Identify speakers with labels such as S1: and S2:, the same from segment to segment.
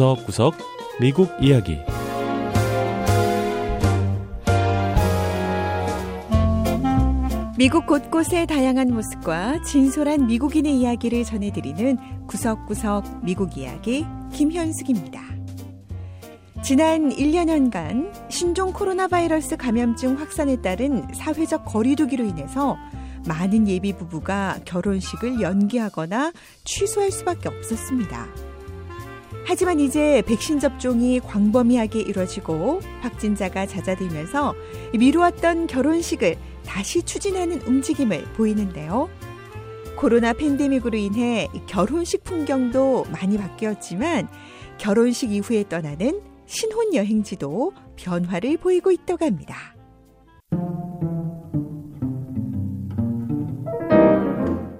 S1: 구석구석 미국 이야기
S2: 미국 곳곳의 다양한 모습과 진솔한 미국인의 이야기를 전해드리는 구석구석 미국 이야기 김현숙입니다. 지난 1년여간 신종 코로나 바이러스 감염증 확산에 따른 사회적 거리두기로 인해서 많은 예비 부부가 결혼식을 연기하거나 취소할 수밖에 없었습니다. 하지만 이제 백신 접종이 광범위하게 이뤄지고 확진자가 잦아들면서 미루었던 결혼식을 다시 추진하는 움직임을 보이는데요. 코로나 팬데믹으로 인해 결혼식 풍경도 많이 바뀌었지만 결혼식 이후에 떠나는 신혼 여행지도 변화를 보이고 있다고 합니다.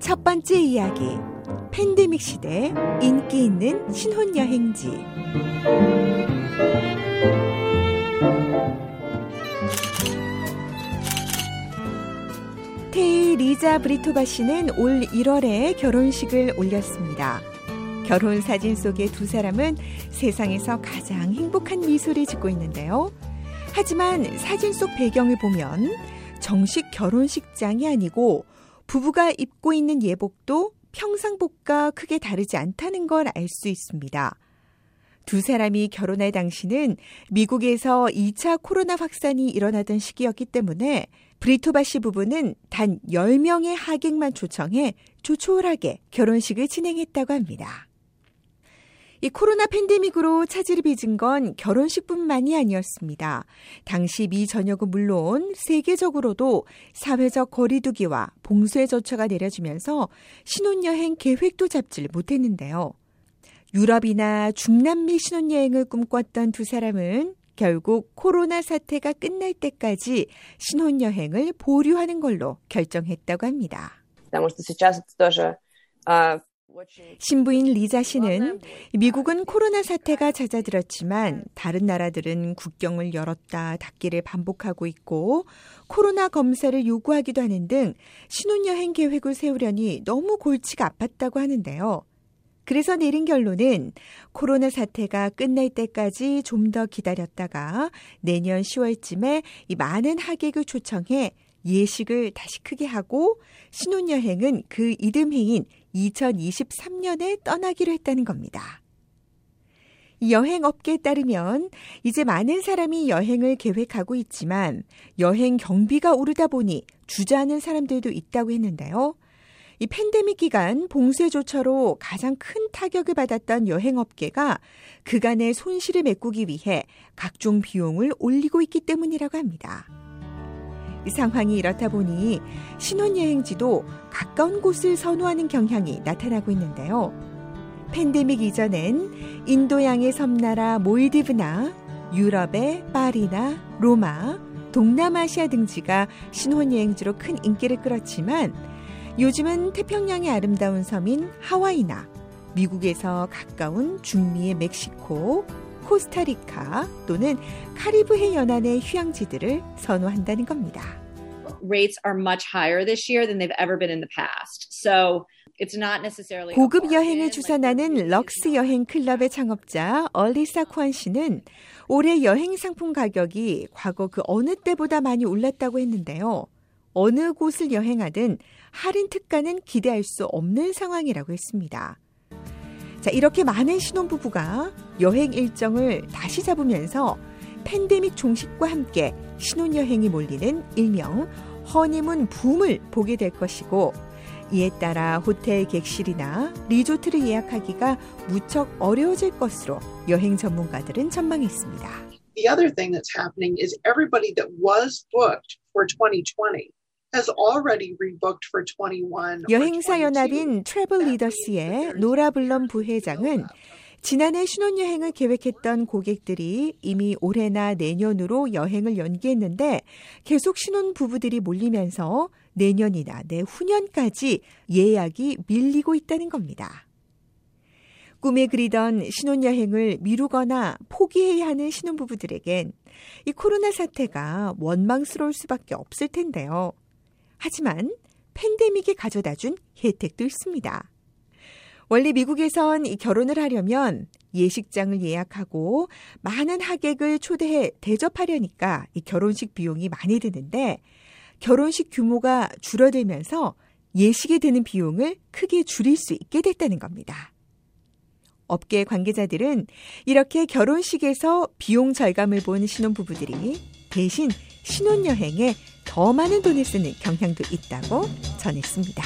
S2: 첫 번째 이야기. 팬데믹 시대 인기 있는 신혼 여행지. 테이 리자 브리토바 씨는 올 1월에 결혼식을 올렸습니다. 결혼 사진 속의 두 사람은 세상에서 가장 행복한 미소를 짓고 있는데요. 하지만 사진 속 배경을 보면 정식 결혼식장이 아니고 부부가 입고 있는 예복도 평상복과 크게 다르지 않다는 걸 알 수 있습니다. 두 사람이 결혼할 당시는 미국에서 2차 코로나 확산이 일어나던 시기였기 때문에 브리토바 씨 부부는 단 10명의 하객만 초청해 조촐하게 결혼식을 진행했다고 합니다. 이 코로나 팬데믹으로 차질이 빚은 건 결혼식뿐만이 아니었습니다. 당시 미 전역은 물론 세계적으로도 사회적 거리두기와 봉쇄 조처가 내려지면서 신혼여행 계획도 잡지를 못했는데요. 유럽이나 중남미 신혼여행을 꿈꿨던 두 사람은 결국 코로나 사태가 끝날 때까지 신혼여행을 보류하는 걸로 결정했다고 합니다. 신부인 리자 씨는 미국은 코로나 사태가 잦아들었지만 다른 나라들은 국경을 열었다 닫기를 반복하고 있고 코로나 검사를 요구하기도 하는 등 신혼여행 계획을 세우려니 너무 골치가 아팠다고 하는데요. 그래서 내린 결론은 코로나 사태가 끝날 때까지 좀 더 기다렸다가 내년 10월쯤에 이 많은 하객을 초청해 예식을 다시 크게 하고 신혼여행은 그 이듬해인 2023년에 떠나기로 했다는 겁니다. 여행 업계에 따르면 이제 많은 사람이 여행을 계획하고 있지만 여행 경비가 오르다 보니 주저하는 사람들도 있다고 했는데요. 이 팬데믹 기간 봉쇄 조처로 가장 큰 타격을 받았던 여행업계가 그간의 손실을 메꾸기 위해 각종 비용을 올리고 있기 때문이라고 합니다. 상황이 이렇다 보니 신혼여행지도 가까운 곳을 선호하는 경향이 나타나고 있는데요. 팬데믹 이전엔 인도양의 섬나라 몰디브나 유럽의 파리나 로마, 동남아시아 등지가 신혼여행지로 큰 인기를 끌었지만 요즘은 태평양의 아름다운 섬인 하와이나 미국에서 가까운 중미의 멕시코, 코스타리카 또는 카리브해 연안의 휴양지들을 선호한다는 겁니다.
S3: Rates are much higher this year than they've ever been in the past. So
S2: 고급 여행을 주선하는 럭스 여행 클럽의 창업자 얼리사 쿠안 씨는 올해 여행 상품 가격이 과거 그 어느 때보다 많이 올랐다고 했는데요. 어느 곳을 여행하든 할인 특가는 기대할 수 없는 상황이라고 했습니다. 자, 이렇게 많은 신혼부부가 여행 일정을 다시 잡으면서 팬데믹 종식과 함께 신혼여행이 몰리는 일명 허니문 붐을 보게 될 것이고 이에 따라 호텔 객실이나 리조트를 예약하기가 무척 어려워질 것으로 여행 전문가들은 전망했습니다.
S4: The other thing that's happening is everybody that was booked for 2020
S2: 여행사 연합인 트래블 리더스의 노라 블럼 부회장은 지난해 신혼여행을 계획했던 고객들이 이미 올해나 내년으로 여행을 연기했는데 계속 신혼 부부들이 몰리면서 내년이나 내후년까지 예약이 밀리고 있다는 겁니다. 꿈에 그리던 신혼여행을 미루거나 포기해야 하는 신혼부부들에겐 이 코로나 사태가 원망스러울 수밖에 없을 텐데요. 하지만 팬데믹이 가져다 준 혜택도 있습니다. 원래 미국에선 이 결혼을 하려면 예식장을 예약하고 많은 하객을 초대해 대접하려니까 이 결혼식 비용이 많이 드는데 결혼식 규모가 줄어들면서 예식에 드는 비용을 크게 줄일 수 있게 됐다는 겁니다. 업계 관계자들은 이렇게 결혼식에서 비용 절감을 본 신혼부부들이 대신 신혼여행에 더 많은 돈을 쓰는 경향도 있다고 전했습니다.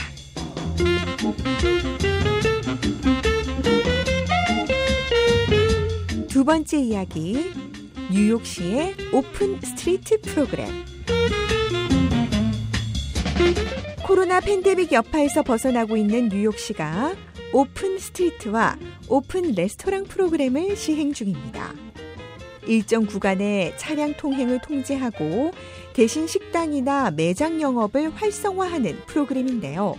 S2: 두 번째 이야기, 뉴욕시의 Open Street 프로그램. 코로나 팬데믹 여파에서 벗어나고 있는 뉴욕시가 Open Street와 오픈 레스토랑 프로그램을 시행 중입니다. 일정 구간의 차량 통행을 통제하고 대신 식당이나 매장 영업을 활성화하는 프로그램인데요.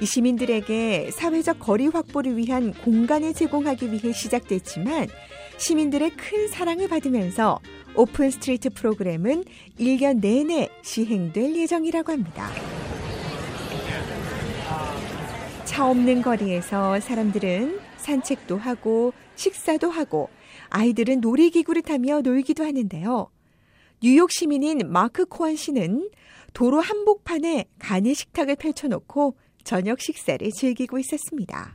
S2: 이 시민들에게 사회적 거리 확보를 위한 공간을 제공하기 위해 시작됐지만 시민들의 큰 사랑을 받으면서 Open Street 프로그램은 1년 내내 시행될 예정이라고 합니다. 차 없는 거리에서 사람들은 산책도 하고 식사도 하고 아이들은 놀이기구를 타며 놀기도 하는데요. 뉴욕 시민인 마크 코안 씨는 도로 한복판에 간이 식탁을 펼쳐놓고 저녁 식사를 즐기고 있었습니다.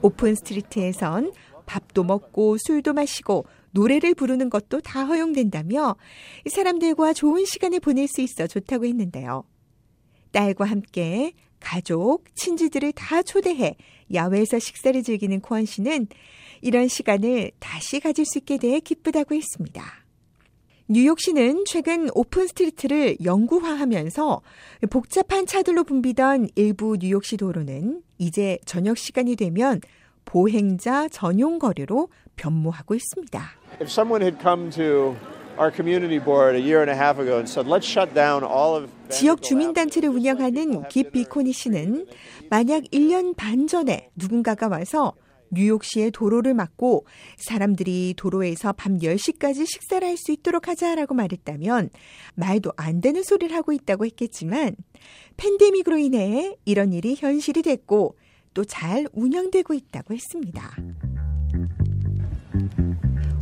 S2: Open Street에선 밥도 먹고 술도 마시고 노래를 부르는 것도 다 허용된다며 사람들과 좋은 시간을 보낼 수 있어 좋다고 했는데요. 딸과 함께 가족, 친지들을 다 초대해 야외에서 식사를 즐기는 코언 씨는 이런 시간을 다시 가질 수 있게 돼 기쁘다고 했습니다. 뉴욕시는 최근 Open Street를 영구화하면서 복잡한 차들로 붐비던 일부 뉴욕시 도로는 이제 저녁 시간이 되면 보행자 전용 거리로 변모하고 있습니다. 지역 주민단체를 운영하는 깁 비코니 씨는 만약 1년 반 전에 누군가가 와서 뉴욕시의 도로를 막고 사람들이 도로에서 밤 10시까지 식사를 할 수 있도록 하자라고 말했다면 말도 안 되는 소리를 하고 있다고 했겠지만 팬데믹으로 인해 이런 일이 현실이 됐고 또 잘 운영되고 있다고 했습니다.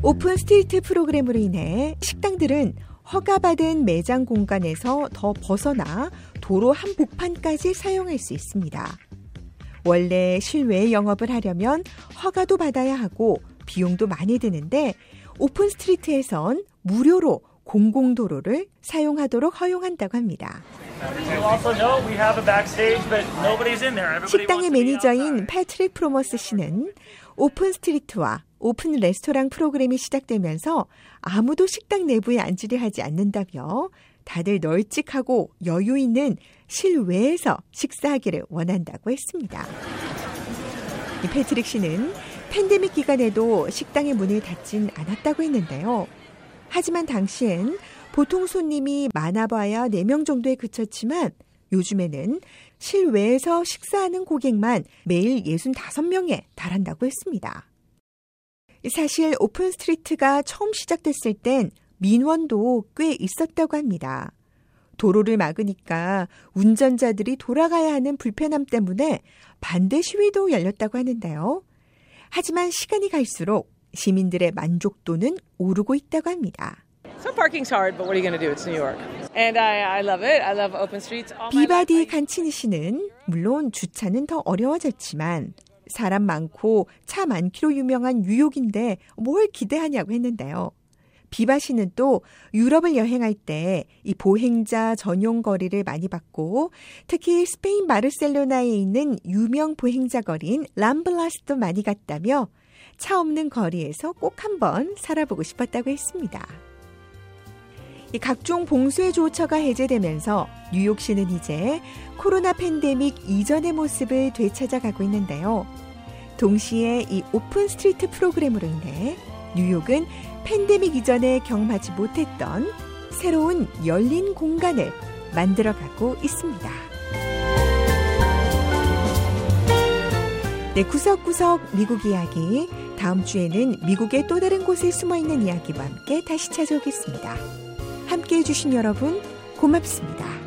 S2: Open Street 프로그램으로 인해 식당들은 허가받은 매장 공간에서 더 벗어나 도로 한복판까지 사용할 수 있습니다. 원래 실외 영업을 하려면 허가도 받아야 하고 비용도 많이 드는데 Open Street에선 무료로 공공도로를 사용하도록 허용한다고 합니다. 식당의 매니저인 패트릭 프로머스 씨는 Open Street와 오픈 레스토랑 프로그램이 시작되면서 아무도 식당 내부에 앉으려 하지 않는다며 다들 널찍하고 여유 있는 실외에서 식사하기를 원한다고 했습니다. 패트릭 씨는 팬데믹 기간에도 식당의 문을 닫진 않았다고 했는데요. 하지만 당시엔 보통 손님이 많아봐야 4명 정도에 그쳤지만 요즘에는 실외에서 식사하는 고객만 매일 65명에 달한다고 했습니다. 사실 Open Street가 처음 시작됐을 땐 민원도 꽤 있었다고 합니다. 도로를 막으니까 운전자들이 돌아가야 하는 불편함 때문에 반대 시위도 열렸다고 하는데요. 하지만 시간이 갈수록 시민들의 만족도는 오르고 있다고 합니다. 비바디 간치니 씨는 물론 주차는 더 어려워졌지만 사람 많고 차 많기로 유명한 뉴욕인데 뭘 기대하냐고 했는데요. 비바 씨는 또 유럽을 여행할 때 이 보행자 전용 거리를 많이 봤고 특히 스페인 바르셀로나에 있는 유명 보행자 거리인 람블라스도 많이 갔다며 차 없는 거리에서 꼭 한번 살아보고 싶었다고 했습니다. 이 각종 봉쇄 조처가 해제되면서 뉴욕시는 이제 코로나 팬데믹 이전의 모습을 되찾아가고 있는데요. 동시에 이 Open Street 프로그램으로 인해 뉴욕은 팬데믹 이전에 경험하지 못했던 새로운 열린 공간을 만들어가고 있습니다. 네, 구석구석 미국 이야기. 다음 주에는 미국의 또 다른 곳에 숨어 있는 이야기와 함께 다시 찾아오겠습니다. 함께 해주신 여러분 고맙습니다.